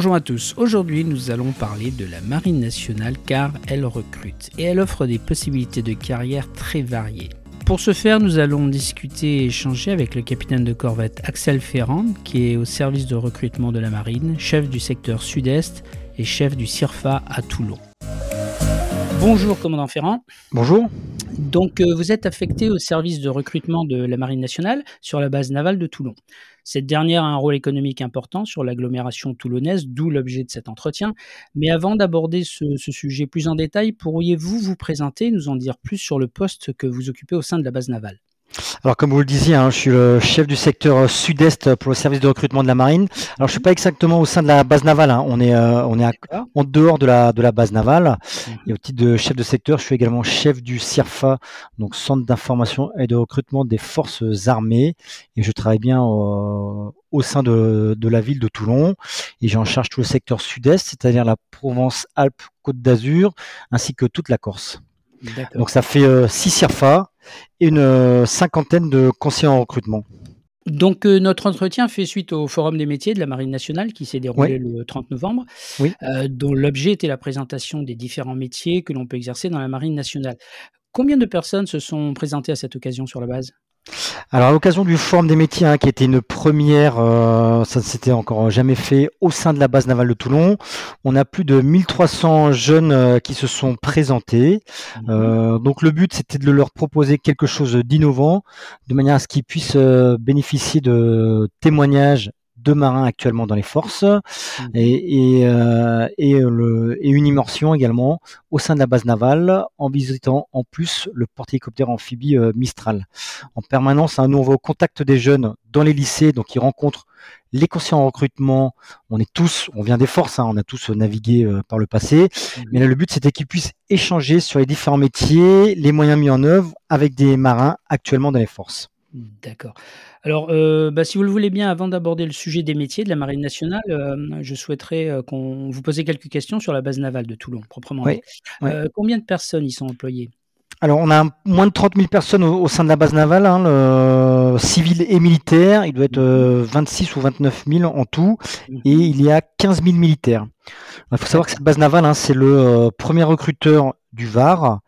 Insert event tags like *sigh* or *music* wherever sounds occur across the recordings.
Bonjour à tous, aujourd'hui nous allons parler de la Marine nationale car elle recrute et elle offre des possibilités de carrière très variées. Pour ce faire, nous allons discuter et échanger avec le capitaine de corvette Axel Ferrand, qui est au service de recrutement de la marine, chef du secteur sud-est et chef du CIRFA à Toulon. Bonjour commandant Ferrand. Bonjour. Donc euh, vous êtes affecté au service de recrutement de la Marine nationale sur la base navale de Toulon. Cette dernière a un rôle économique important sur l'agglomération toulonnaise, d'où l'objet de cet entretien. Mais avant d'aborder ce, sujet plus en détail, pourriez-vous vous présenter et nous en dire plus sur le poste que vous occupez au sein de la base navale? Alors comme vous le disiez, hein, je suis le chef du secteur euh, sud-est pour le service de recrutement de la marine. Alors je suis pas exactement au sein de la base navale, hein. on est euh, on est en dehors de la de la base navale. Mhm. Et au titre de chef de secteur, je suis également chef du CIRFA, donc Centre d'information et de recrutement des forces armées. Et je travaille bien au, au sein de, de la ville de Toulon. Et j'ai en charge tout le secteur sud-est, c'est-à-dire la Provence-Alpes-Côte d'Azur, ainsi que toute la Corse. Donc ça fait euh, six CIRFA et une euh, cinquantaine de conseillers en recrutement. Donc euh, notre entretien fait suite au Forum des métiers de la Marine nationale qui s'est déroulé le 30 novembre, euh, dont l'objet était la présentation des différents métiers que l'on peut exercer dans la Marine nationale. Combien de personnes se sont présentées à cette occasion sur la base? Alors à l'occasion du Forum des métiers, hein, qui était une première, euh, ça ne s'était encore jamais fait au sein de la base navale de Toulon, on a plus de 1300 jeunes euh, qui se sont présentés. Mmh euh, donc le but c'était de leur proposer quelque chose d'innovant, de manière à ce qu'ils puissent bénéficier de témoignages deux marins actuellement dans les forces mmh. et, et, euh, et, le, et, une immersion également au sein de la base navale en visitant en plus le porte-hélicoptère amphibie euh, Mistral. En permanence, un nouveau contact des jeunes dans les lycées, donc ils rencontrent les conseillers en recrutement. On est tous, on vient des forces, hein, on a tous navigué euh, par le passé, mmh. mais là le but c'était qu'ils puissent échanger sur les différents métiers, les moyens mis en œuvre avec des marins actuellement dans les forces. D'accord. Alors, euh, bah, si vous le voulez bien, avant d'aborder le sujet des métiers de la Marine nationale, euh, je souhaiterais euh, qu'on vous pose quelques questions sur la base navale de Toulon, proprement dit. combien de personnes y sont employées? Alors, on a moins de 30 000 personnes au, sein de la base navale, hein, civil et militaire. Il doit être 26 ou 29 000 en tout, mmh et il y a 15 000 militaires. Il faut savoir que cette base navale, hein, c'est le premier recruteur du Var.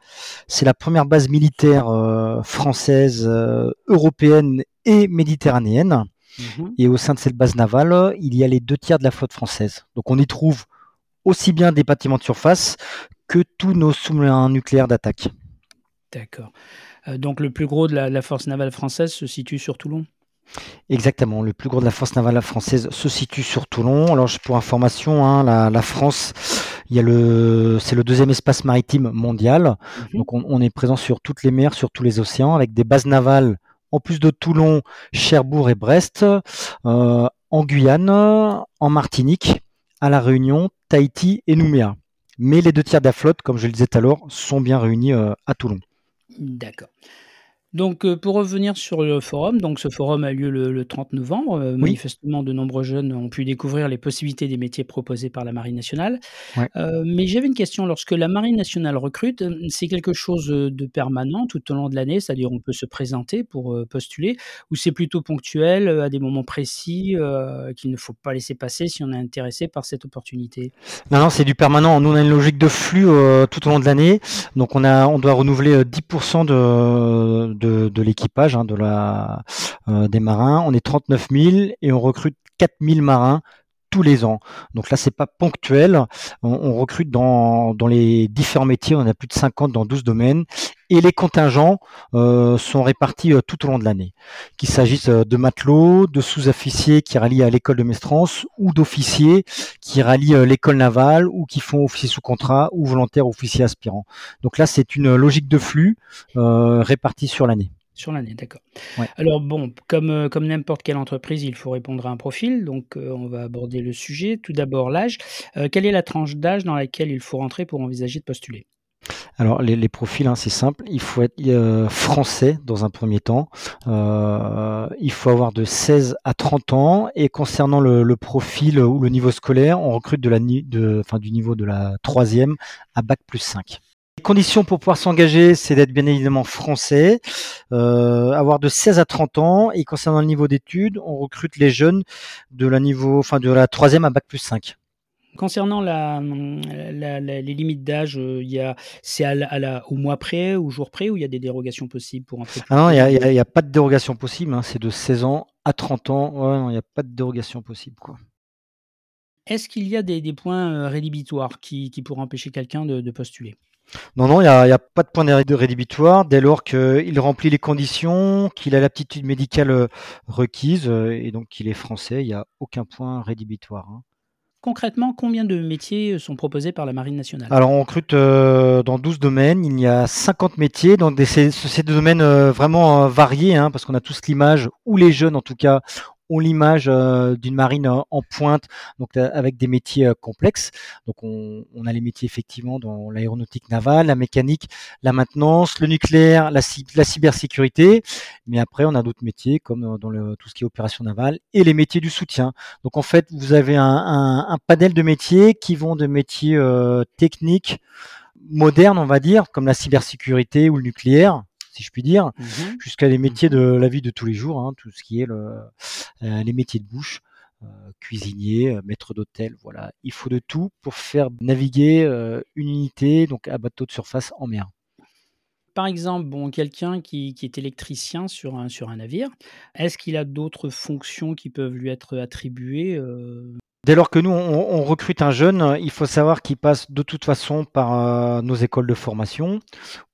C'est la première base militaire euh, française, euh, européenne et méditerranéenne. Mhm. Et au sein de cette base navale, il y a les deux tiers de la flotte française. Donc on y trouve aussi bien des bâtiments de surface que tous nos sous-marins nucléaires d'attaque. D'accord. Euh, donc le plus gros de la force navale française se situe sur Toulon? Exactement, le plus gros de la force navale française se situe sur Toulon. Alors pour information, hein, la, France, il y a le, c'est le deuxième espace maritime mondial. Mhm. Donc on, est présent sur toutes les mers, sur tous les océans, avec des bases navales en plus de Toulon, Cherbourg et Brest, euh, en Guyane, en Martinique, à la Réunion, Tahiti et Nouméa. Mais les deux tiers de la flotte, comme je le disais tout à l'heure, sont bien réunis euh, à Toulon. D'accord. Donc, euh, pour revenir sur le forum, donc ce forum a lieu le, 30 novembre. Euh, manifestement, de nombreux jeunes ont pu découvrir les possibilités des métiers proposés par la Marine nationale. Euh, mais j'avais une question. Lorsque la Marine nationale recrute, c'est quelque chose de permanent tout au long de l'année, c'est-à-dire on peut se présenter pour postuler, ou c'est plutôt ponctuel à des moments précis qu'il ne faut pas laisser passer si on est intéressé par cette opportunité? Non, non, c'est du permanent. Nous, on a une logique de flux tout au long de l'année. Donc, on, a, on doit renouveler 10% de de, l'équipage, hein, de la, euh, des marins. On est 39 000 et on recrute 4 000 marins tous les ans. Donc là, c'est pas ponctuel. On, recrute dans, dans, les différents métiers. On a plus de 50 dans 12 domaines. Et les contingents euh, sont répartis euh, tout au long de l'année. Qu'il s'agisse de matelots, de sous-officiers qui rallient à l'école de Mestrance ou d'officiers qui rallient l'école navale ou qui font officier sous contrat ou volontaire officier aspirant. Donc là, c'est une logique de flux répartie sur l'année. Sur l'année, d'accord. Alors bon, comme, euh, comme n'importe quelle entreprise, il faut répondre à un profil, donc euh, on va aborder le sujet. Tout d'abord, l'âge. Euh, quelle est la tranche d'âge dans laquelle il faut rentrer pour envisager de postuler? Alors les, profils, hein, c'est simple. Il faut être français dans un premier temps. il faut avoir de 16 à 30 ans. Et concernant le, profil ou le niveau scolaire, on recrute de la, de, enfin, du niveau de la troisième à bac plus 5. Les conditions pour pouvoir s'engager, c'est d'être bien évidemment français, euh, avoir de 16 à 30 ans, et concernant le niveau d'études, on recrute les jeunes de la niveau, enfin de la troisième à bac plus 5. Concernant la, la la les limites d'âge, a c'est à au mois près, au jour près ou il y a des dérogations possibles pour un peu Ah non, il y a pas de dérogation possible, hein, c'est de 16 ans à 30 ans. Ouais, il y a pas de dérogation possible, quoi. Est-ce qu'il y a des des points, heu, rédhibitoires qui qui pourraient empêcher quelqu'un de de postuler? Non, non, il y a pas de point de rédhibitoire dès lors qu'il remplit les conditions, qu'il a l'aptitude médicale, heu, requise, heu et donc qu'il est français, il y a aucun point rédhibitoire, hein. Concrètement, combien de métiers, sont proposés par la marine nationale? Alors on recrute, dans 12 domaines, il y a 50 métiers dans des des domaines, vraiment, variés, hein, parce qu'on a tous l'image ou les jeunes en tout cas ont l'image, heu, d'une marine, heu, en pointe, donc heu, avec des métiers, complexes. Donc on a les métiers effectivement dans l'aéronautique navale, la mécanique, la maintenance, le nucléaire, la cy la cybersécurité, mais après on a d'autres métiers comme, dans tout ce qui est opération navale et les métiers du soutien. Donc en fait, vous avez un panel de métiers qui vont de métiers, techniques, modernes, on va dire, comme la cybersécurité ou le nucléaire, si je puis dire, Mmh jusqu'à des métiers de la vie de tous les jours, hein, tout ce qui est le heu, les métiers de bouche, heu, cuisinier, heu, maître d'hôtel, voilà. Il faut de tout pour faire naviguer, une unité, donc un bateau de surface en mer. Par exemple, bon, quelqu'un qui qui est électricien sur un sur un navire, est-ce qu'il a d'autres fonctions qui peuvent lui être attribuées? Dès lors que nous, on on recrute un jeune, il faut savoir qu'il passe de toute façon par, nos écoles de formation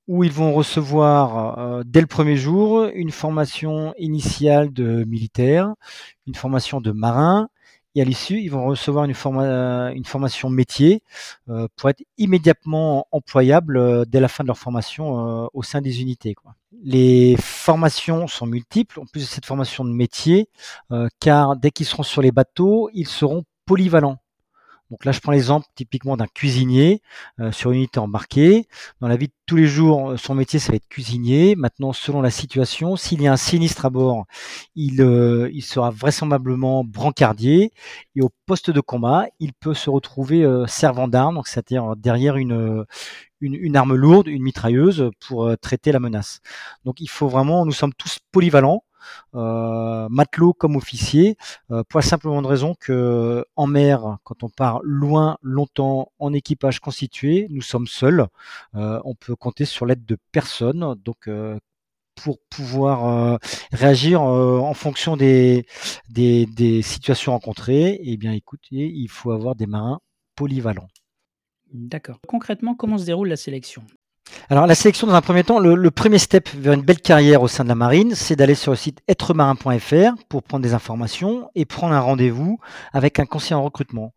où ils vont recevoir, heu, dès le premier jour, une formation initiale de militaire, une formation de marin et à l'issue, ils vont recevoir une une formation métier, heu, pour être immédiatement employables, heu, dès la fin de leur formation, heu, au sein des unités, quoi. Les formations sont multiples, en plus de cette formation de métier, heu, car dès qu'ils seront sur les bateaux, ils seront polyvalents. Donc là, je prends l'exemple typiquement d'un cuisinier euh, sur une unité embarquée. Dans la vie de tous les jours, euh, son métier, ça va être cuisinier. Maintenant, selon la situation, s'il y a un sinistre à bord, il, euh, sera vraisemblablement brancardier. Et au poste de combat, il peut se retrouver servant d'armes, donc c'est-à-dire derrière une, arme lourde, une mitrailleuse, pour traiter la menace. Donc il faut vraiment, nous sommes tous polyvalents. Euh, matelot comme officier, euh, pour la simple raison que en mer, quand on part loin, longtemps, en équipage constitué, nous sommes seuls. Euh, on peut compter sur l'aide de personne. Donc pour pouvoir réagir en fonction des, situations rencontrées, eh bien, écoutez, il faut avoir des marins polyvalents. D'accord. Concrètement, comment se déroule la sélection? Alors la sélection dans un premier temps, le, premier step vers une belle carrière au sein de la marine, c'est d'aller sur le site êtremarin.fr pour prendre des informations et prendre un rendez-vous avec un conseiller en recrutement.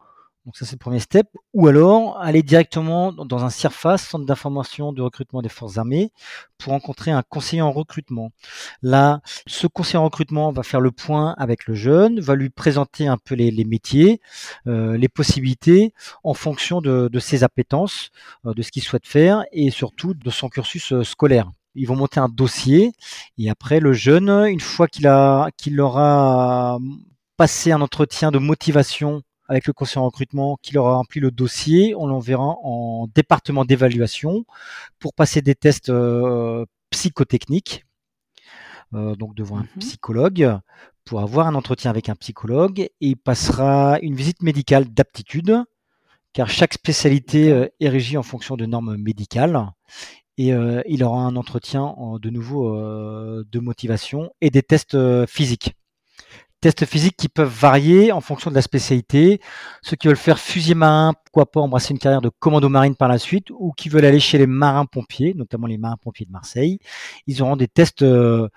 Donc ça c'est le premier step. Ou alors aller directement dans un CIRFAS, Centre d'information de recrutement des forces armées, pour rencontrer un conseiller en recrutement. Là, ce conseiller en recrutement va faire le point avec le jeune, va lui présenter un peu les, métiers, euh, les possibilités en fonction de, de ses appétences, euh, de ce qu'il souhaite faire et surtout de son cursus euh, scolaire. Ils vont monter un dossier et après le jeune, une fois qu'il a qu'il aura passé un entretien de motivation avec le conseiller en recrutement qui leur a rempli le dossier. On l'enverra en département d'évaluation pour passer des tests euh, psychotechniques, euh, donc devant un mmh psychologue, pour avoir un entretien avec un psychologue. Et il passera une visite médicale d'aptitude, car chaque spécialité euh, est régie en fonction de normes médicales. Et il aura un entretien en, de nouveau de motivation et des tests physiques tests physiques qui peuvent varier en fonction de la spécialité. Ceux qui veulent faire fusil marin, pourquoi pas embrasser une carrière de commando marine par la suite, ou qui veulent aller chez les marins-pompiers, notamment les marins-pompiers de Marseille, ils auront des tests euh,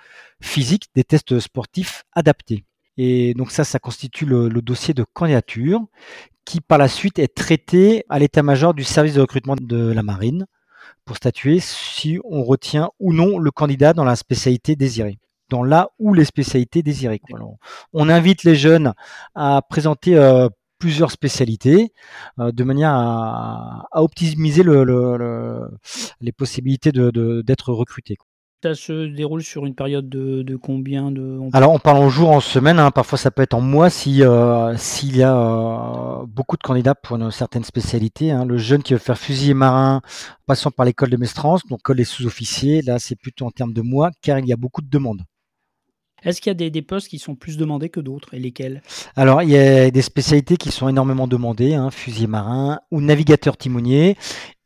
physiques, des tests sportifs adaptés. Et donc ça, ça constitue le, le dossier de candidature qui par la suite est traité à l'état-major du service de recrutement de la marine pour statuer si on retient ou non le candidat dans la spécialité désirée dans là où les spécialités désirées. Quoi. On invite les jeunes à présenter euh, plusieurs spécialités euh, de manière à, à optimiser le, le, le, les possibilités d'être de, de, recrutés. Quoi. Ça se déroule sur une période de, de combien de on... Alors on parle en jours, en semaine, hein, parfois ça peut être en mois si euh, s'il y a euh, beaucoup de candidats pour une certaine spécialité. Hein. Le jeune qui veut faire fusilier marin, passant par l'école de Mestrance, donc l'école des sous-officiers, là c'est plutôt en termes de mois, car il y a beaucoup de demandes. Est-ce qu'il y a des, postes qui sont plus demandés que d'autres et lesquels? Alors, il y a des spécialités qui sont énormément demandées, hein, fusier marin ou navigateur timonier.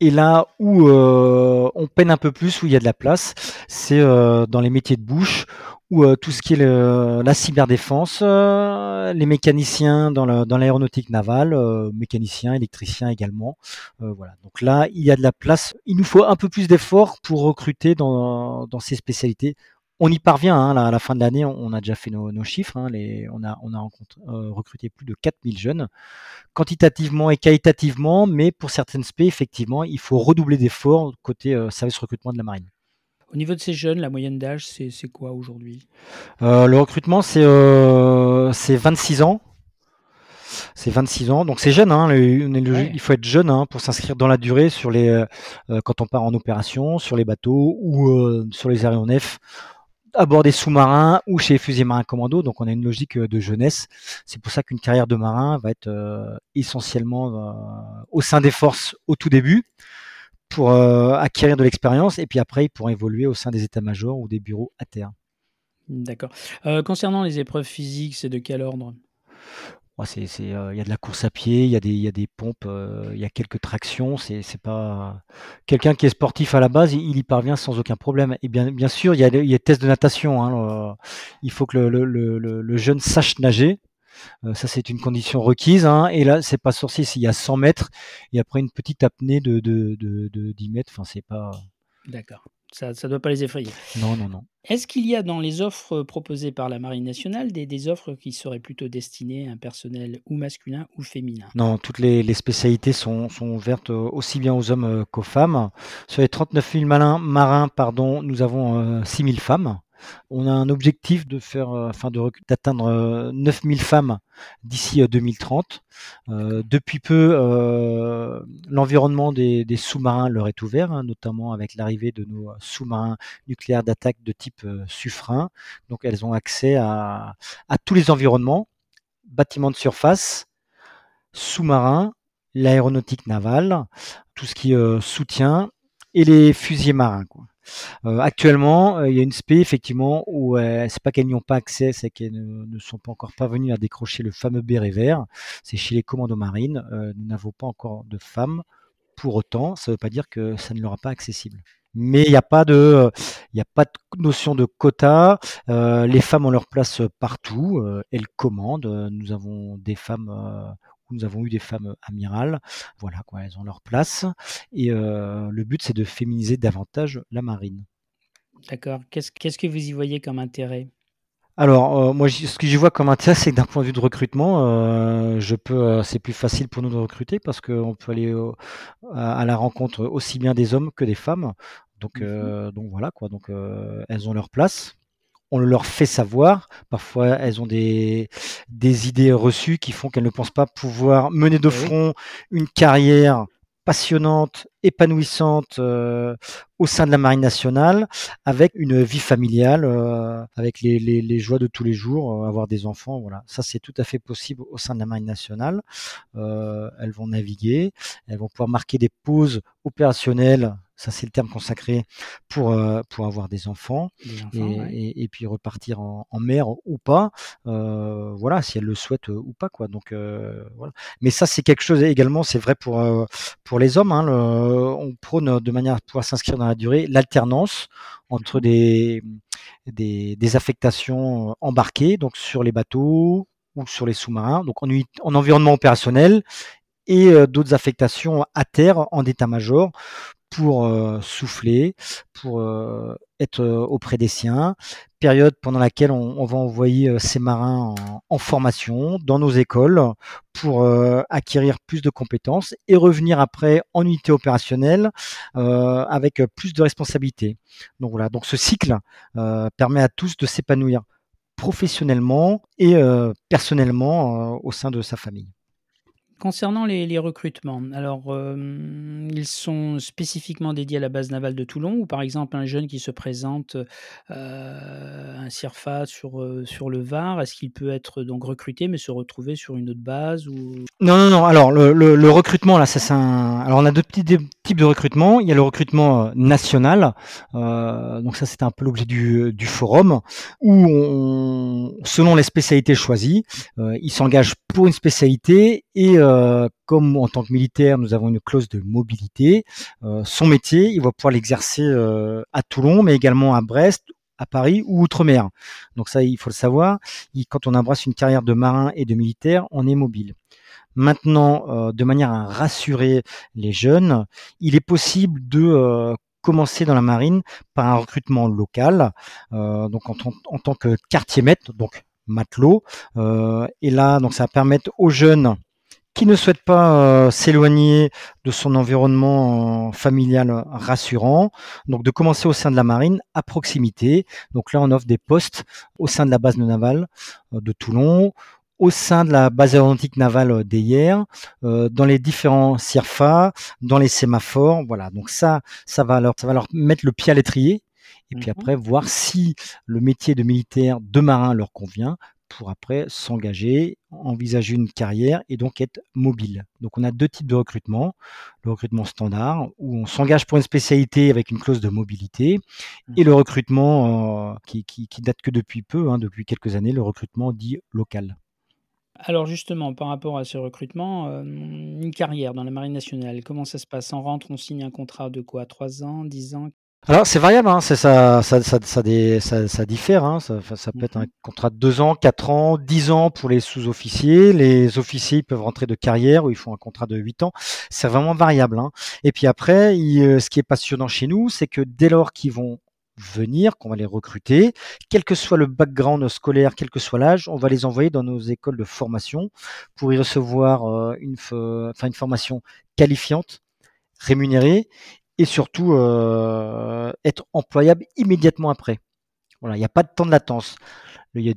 Et là où euh, on peine un peu plus, où il y a de la place, c'est euh, dans les métiers de bouche ou euh, tout ce qui est la cyberdéfense, les mécaniciens dans l'aéronautique navale, mécaniciens, électriciens également. voilà. Donc là, il y a de la place. Il nous faut un peu plus d'efforts pour recruter dans, dans ces spécialités on y parvient. Hein, à la fin de l'année, on a déjà fait nos, chiffres. Hein, on a, on a euh, recruté plus de 4000 jeunes, quantitativement et qualitativement, mais pour certaines spé, effectivement, il faut redoubler d'efforts côté euh, service recrutement de la marine. Au niveau de ces jeunes, la moyenne d'âge, c'est quoi aujourd'hui? Euh, Le recrutement, c'est 26 ans. C'est 26 ans, donc c'est jeune. Hein, Il faut être jeune pour s'inscrire dans la durée sur les quand on part en opération, sur les bateaux ou sur les aéronefs à bord des sous-marins ou chez les fusées marins commando. Donc on a une logique euh, de jeunesse. C'est pour ça qu'une carrière de marin va être euh, essentiellement euh, au sein des forces au tout début pour acquérir de l'expérience et puis après ils pourront évoluer au sein des états-majors ou des bureaux à terre. D'accord. concernant les épreuves physiques, c'est de quel ordre? C'est, euh, il y a de la course à pied, il y a des, il y a des pompes, euh, il y a quelques tractions. C'est, pas quelqu'un qui est sportif à la base, il, y parvient sans aucun problème. Et bien, bien sûr, il y a, il des tests de natation. Hein, il faut que le, le, le, jeune sache nager. Euh, ça, c'est une condition requise. Hein, et là, c'est pas sorcier s'il y a 100 mètres et après une petite apnée de, de, de, de 10 mètres. Enfin, c'est pas. D'accord. Ça ne doit pas les effrayer. Non, non, non. Est-ce qu'il y a dans les offres proposées par la Marine nationale des, offres qui seraient plutôt destinées à un personnel ou masculin ou féminin? Non, toutes les, spécialités sont, sont, ouvertes aussi bien aux hommes euh, qu'aux femmes. Sur les 39 000 marins, marins pardon, nous avons 6 euh, 000 femmes. On a un objectif de faire, euh, d'atteindre 9000 femmes d'ici 2030. Euh, depuis peu, euh, l'environnement des, sous-marins leur est ouvert, hein, notamment avec l'arrivée de nos sous-marins nucléaires d'attaque de type Suffren. Donc elles ont accès à, tous les environnements, bâtiments de surface, sous-marins, l'aéronautique navale, tout ce qui soutient et les fusiliers marins. Euh, actuellement, euh, il y a une spé effectivement où euh, c'est pas qu'elles n'y ont pas accès, c'est qu'elles ne, sont pas encore parvenues à décrocher le fameux béret vert. C'est chez les commandos marines. nous n'avons pas encore de femmes. Pour autant, ça ne veut pas dire que ça ne leur a pas accessible mais il n'y a pas de il n'y a pas de notion de quota les femmes ont leur place partout elles commandent nous avons des femmes nous avons eu des femmes amirales. Voilà, quoi, elles ont leur place. Et euh, le but, c'est de féminiser davantage la marine. D'accord. Qu'est-ce, que vous y voyez comme intérêt? Alors, euh, moi, ce que j'y vois comme intérêt, c'est que d'un point de vue de recrutement, euh, je peux, c'est plus facile pour nous de recruter parce qu'on peut aller à, la rencontre aussi bien des hommes que des femmes. Donc, mmh donc voilà quoi. Donc, elles ont leur place on leur fait savoir. Parfois, elles ont des, des idées reçues qui font qu'elles ne pensent pas pouvoir mener de eh front une carrière passionnante, épanouissante euh, au sein de la Marine nationale, avec une vie familiale, euh, avec les, les, joies de tous les jours, euh, avoir des enfants, voilà. Ça, c'est tout à fait possible au sein de la Marine nationale. elles vont naviguer, elles vont pouvoir marquer des pauses opérationnelles ça c'est le terme consacré pour euh, pour avoir des enfants, et, et, puis repartir en, en, mer ou pas, euh, voilà si elle le souhaite ou pas quoi. Donc euh, voilà. Mais ça c'est quelque chose également, c'est vrai pour pour les hommes. Hein, le, on prône de manière à pouvoir s'inscrire dans la durée l'alternance entre des, des, des affectations embarquées, donc sur les bateaux ou sur les sous-marins, donc en, en environnement opérationnel et d'autres affectations à terre en état-major pour euh, souffler, pour euh, être euh, auprès des siens. Période pendant laquelle on, va envoyer ces marins en, formation dans nos écoles pour acquérir plus de compétences et revenir après en unité opérationnelle avec plus de responsabilités. Donc voilà, donc ce cycle permet à tous de s'épanouir professionnellement et personnellement au sein de sa famille. Concernant les recrutements, alors, hem, ils sont spécifiquement dédiés à la base navale de Toulon ou par exemple un jeune qui se présente, heu, un CIRFA sur, heu, sur le Var, est-ce qu'il peut être donc recruté mais se retrouver sur une autre base ou? Non, non, non, alors le recrutement là, ça c'est un alors on a 2 petits types de recrutement. Il y a le recrutement, heu, national, donc ça c'était un peu l'objet du forum où on selon les spécialités choisies, heu, il s'engage pour une spécialité et heu, comme en tant que militaire, nous avons une clause de mobilité, heu, son métier, il va pouvoir l'exercer, heu, à Toulon, mais également à Brest, à Paris ou outre-mer. Donc ça, il faut le savoir. Quand on embrasse une carrière de marin et de militaire, on est mobile. Maintenant, de manière à rassurer les jeunes, il est possible de, commencer dans la marine par un recrutement local, donc en tant que quartier-maître, donc matelot, et là, donc ça va permettre aux jeunes qui ne souhaitent pas, heu, s'éloigner de son environnement familial rassurant, donc de commencer au sein de la marine à proximité. Donc là, on offre des postes au sein de la base navale, heu, de Toulon, au sein de la base aéronautique navale d'Eyers, heu, dans les différents CIRFA, dans les sémaphores, voilà. Donc ça, ça va leur ça va leur mettre le pied à l'étrier et puis Mmh après voir si le métier de militaire, de marin leur convient pour après s'engager, envisager une carrière et donc être mobile. Donc on a 2 types de recrutement. Le recrutement standard où on s'engage pour une spécialité avec une clause de mobilité et le recrutement, heu, qui qui qui date que depuis peu, hein, depuis quelques années, le recrutement dit local. Alors justement, par rapport à ce recrutement, hem, une carrière dans la marine nationale, comment ça se passe? On rentre, on signe un contrat de quoi? 3 ans, 10 ans? Alors c'est variable, hein, c'est ça ça ça ça dé ça ça diffère, hein, ça peut être un Mmh contrat de 2 ans, 4 ans, 10 ans pour les sous-officiers. Les officiers, ils peuvent rentrer de carrière où ils font un contrat de 8 ans. C'est vraiment variable, hein et puis après, il, heu, ce qui est passionnant chez nous, c'est que dès lors qu'ils vont venir, qu'on va les recruter, quel que soit le background scolaire, quel que soit l'âge, on va les envoyer dans nos écoles de formation pour y recevoir, heu, une formation qualifiante, rémunérée et surtout, heu, être employable immédiatement après. Voilà, il y a pas de temps de latence.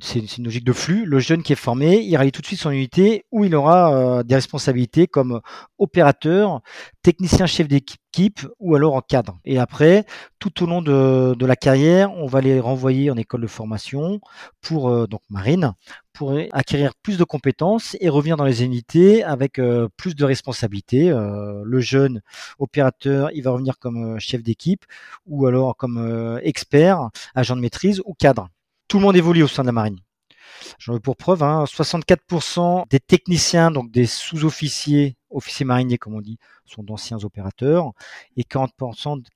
C'est une logique de flux. Le jeune qui est formé, il rallie tout de suite son unité où il aura, heu, des responsabilités comme opérateur, technicien chef d'équipe ou alors en cadre et après, tout au long de la carrière, on va les renvoyer en école de formation pour, heu, donc marine, pour acquérir plus de compétences et revenir dans les unités avec, heu, plus de responsabilités. Le jeune opérateur, il va revenir comme, chef d'équipe ou alors comme, expert, agent de maîtrise ou cadre. Tout le monde évolue au sein de la marine. J'en veux pour preuve, hein, 64% des techniciens, donc des sous-officiers, officiers mariniers comme on dit, sont d'anciens opérateurs et 40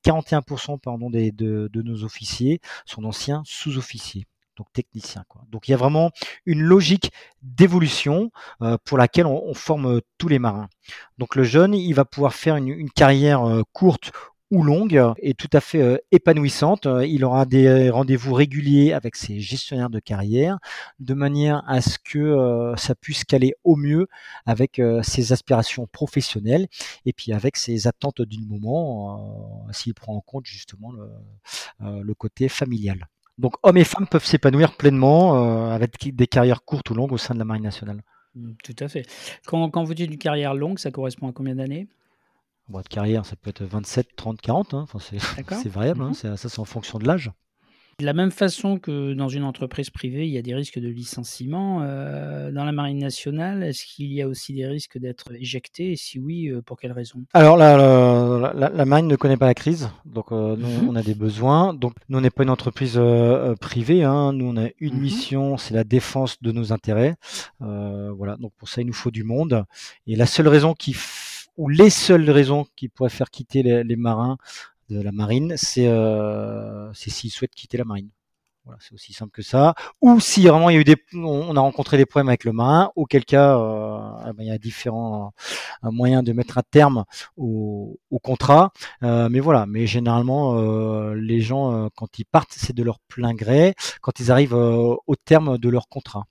41 pardon des de nos officiers sont d'anciens sous-officiers, donc techniciens. Donc il y a vraiment une logique d'évolution, heu, pour laquelle on forme, tous les marins. Donc le jeune, il va pouvoir faire une carrière, heu, courte ou longue et tout à fait, heu, épanouissante. Heu, il aura des rendez-vous réguliers avec ses gestionnaires de carrière, de manière à ce que, ça puisse caler au mieux avec, ses aspirations professionnelles et puis avec ses attentes du moment, s'il prend en compte justement le, côté familial. Donc hommes et femmes peuvent s'épanouir pleinement, avec des carrières courtes ou longues au sein de la marine nationale. Mmh, tout à fait. Quand vous dites une carrière longue, ça correspond à combien d'années? Bon, de carrière, ça peut être 27-30-40, hein, enfin c'est *laughs* variable, hein, Mmh c'est ça c'est en fonction de l'âge. De la même façon que dans une entreprise privée, il y a des risques de licenciement, heu, dans la marine nationale, est-ce qu'il y a aussi des risques d'être éjecté? Et si oui, heu, pour quelles raisons? Alors la la la la marine ne connaît pas la crise, donc heu, nous Mmh on a des besoins, donc nous on n'est pas une entreprise, privée, hein. Nous on a une Mmh mission, c'est la défense de nos intérêts. Voilà, donc pour ça il nous faut du monde. Et la seule raison qui ou les seules raisons qui pourraient faire quitter les marins de la marine, c'est, c'est s'ils souhaitent quitter la marine. Voilà, c'est aussi simple que ça. Ou si vraiment il y a eu des on a rencontré des problèmes avec le marin, auquel cas, heu, ah bah, il y a différents, heu, moyens de mettre un terme au au contrat. Heu, mais voilà, mais généralement, heu, les gens, heu, quand ils partent, c'est de leur plein gré, quand ils arrivent, au terme de leur contrat.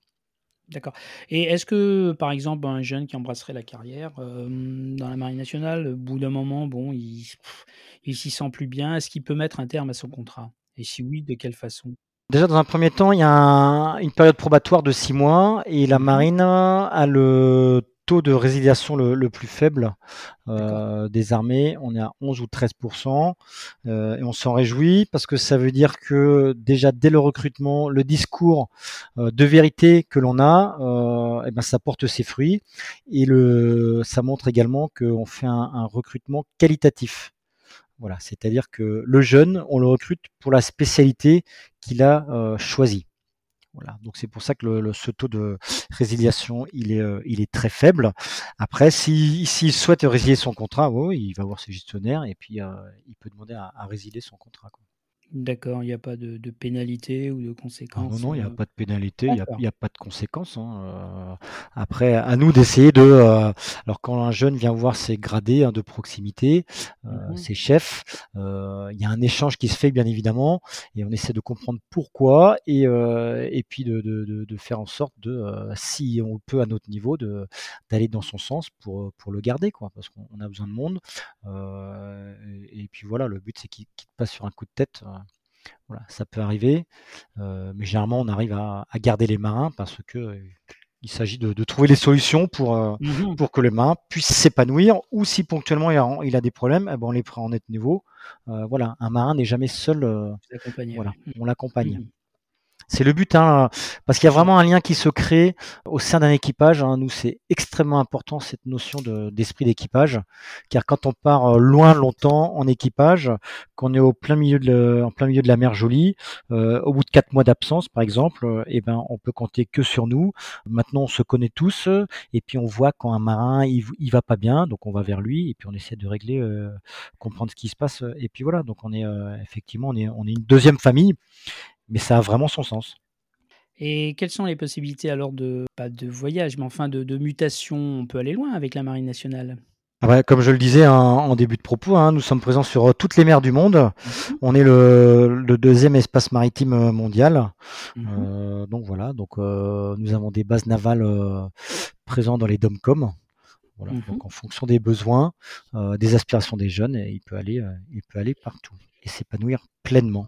D'accord et est-ce que, par exemple, un jeune qui embrasserait la carrière, dans la marine nationale, au bout d'un moment, bon, il il s'y sent plus bien, est-ce qu'il peut mettre un terme à son contrat? Et si oui, de quelle façon? Déjà, dans un premier temps, il y a un une période probatoire de 6 mois et la Mmh marine a le taux de résiliation le, plus faible euh, des armées. On est à 11 ou 13 euh, et on s'en réjouit parce que ça veut dire que déjà dès le recrutement, le discours euh, de vérité que l'on a, eh ben ça porte ses fruits et le, ça montre également qu'on fait un, un recrutement qualitatif. Voilà, c'est-à-dire que le jeune, on le recrute pour la spécialité qu'il a euh, choisie. Voilà, donc c'est pour ça que le, ce taux de résiliation, il est, euh, très faible. Après, s'il souhaite résilier son contrat, il va voir ses gestionnaires et puis euh, il peut demander à, résilier son contrat. D'accord, il n'y a pas de de pénalité ou de ah conséquences, non, non, il n'y a pas de pénalité, il n'y a a pas de conséquences, hein, euh. Après, à nous d'essayer de, euh, alors quand un jeune vient voir ses gradés, hein, de proximité, mmh ses chefs, il y a un échange qui se fait bien évidemment et on essaie de comprendre pourquoi et et puis de de de faire en sorte de, si on peut à notre niveau, de d'aller dans son sens pour, pour le garder quoi. Parce qu'on a besoin de monde, et puis voilà, le but c'est qu'il quitte pas sur un coup de tête, voilà, ça peut arriver, euh, mais généralement on arrive à, garder les marins parce que euh, il s'agit de, trouver les solutions pour, euh, mmh pour que le marin puisse s'épanouir ou si ponctuellement il a, des problèmes, eh ben, on les prend en net niveau. voilà, un marin n'est jamais seul. voilà, mmh. on l'accompagne. Mmh c'est le but, hein, parce qu'il y a vraiment un lien qui se crée au sein d'un équipage. Hein. Nous, c'est extrêmement important cette notion d'esprit d'équipage, car quand on part euh, loin, longtemps en équipage, qu'on est au plein milieu de, en plein milieu de la mer Jolie, euh, au bout de quatre mois d'absence, par exemple, euh, eh ben, on peut compter que sur nous. Maintenant, on se connaît tous, et puis on voit quand un marin il, il va pas bien, donc on va vers lui, et puis on essaie de régler, comprendre ce qui se passe, et puis voilà. Donc on est effectivement, on est, on est une deuxième famille mais ça a vraiment son sens. Et quelles sont les possibilités alors de, pas de voyage, mais enfin de, mutation? On peut aller loin avec la Marine nationale. Ah comme je le disais en, début de propos, hein, nous sommes présents sur euh, toutes les mers du monde. Mhm. On est le, deuxième espace maritime euh, mondial. Mhm. Euh, donc voilà, donc nous avons des bases navales présentes dans les DOMCOM. Voilà, mhm. donc en fonction des besoins, des aspirations des jeunes, il peut aller, il peut aller partout et s'épanouir pleinement.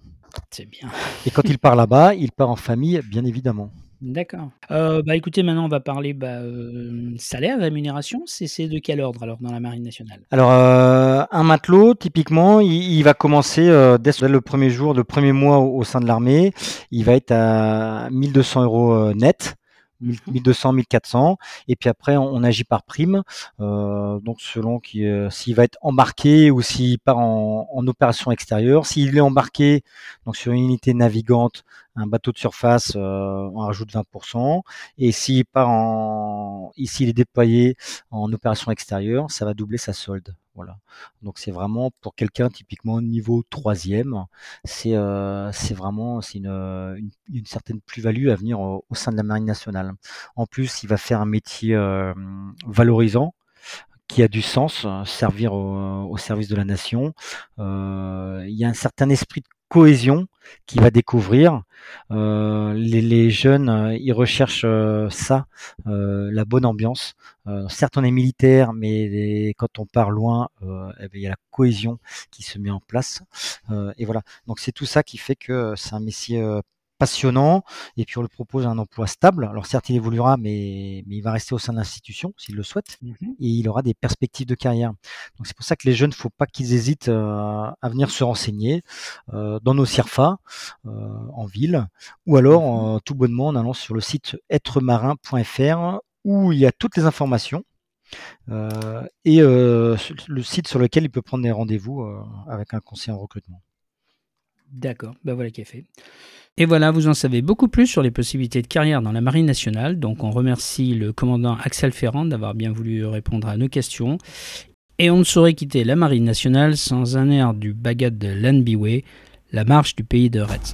C'est bien. Et quand il part là-bas, il part en famille, bien évidemment. D'accord. Euh, bah, écoutez, maintenant on va parler, bah, euh, salaire, rémunération. C'est de quel ordre alors dans la marine nationale? Alors, euh, un matelot, typiquement, il va commencer, dès le premier jour, le premier mois au sein de l'armée, il va être à 1 200 euros net. 1200, 1400, et puis après on, agit par prime, euh, donc selon qui, euh, s'il va être embarqué ou s'il part en, opération extérieure. S'il est embarqué donc sur une unité navigante, un bateau de surface, euh, on rajoute 20%, et s'il part en, ici il est déployé en opération extérieure, ça va doubler sa solde. Donc c'est vraiment pour quelqu'un typiquement niveau troisième, c'est euh, c'est vraiment c'est une, une, certaine plus-value à venir au, sein de la marine nationale. En plus, il va faire un métier euh, valorisant qui a du sens, servir au, service de la nation. Euh, il y a un certain esprit de cohésion qu'il va découvrir. Euh, les, jeunes, euh, ils recherchent euh, ça, la bonne ambiance. certes, on est militaire, mais quand on part loin, eh ben, il y a la cohésion qui se met en place. et voilà. Donc c'est tout ça qui fait que c'est un métier passionnant et puis on le propose un emploi stable. Alors certes, il évoluera, mais, mais il va rester au sein de l'institution s'il le souhaite mmh et il aura des perspectives de carrière. Donc c'est pour ça que les jeunes, faut pas qu'ils hésitent euh, à venir se renseigner euh, dans nos CIRFA euh, en ville ou alors mmh tout bonnement en allant sur le site êtremarin.fr où il y a toutes les informations. et le site sur lequel il peut prendre des rendez-vous avec un conseiller en recrutement. D'accord, ben voilà qui est fait. Et voilà, vous en savez beaucoup plus sur les possibilités de carrière dans la Marine nationale. Donc on remercie le commandant Axel Ferrand d'avoir bien voulu répondre à nos questions. Et on ne saurait quitter la Marine nationale sans un air du bagat de l'Anbiway, la marche du pays de Retz.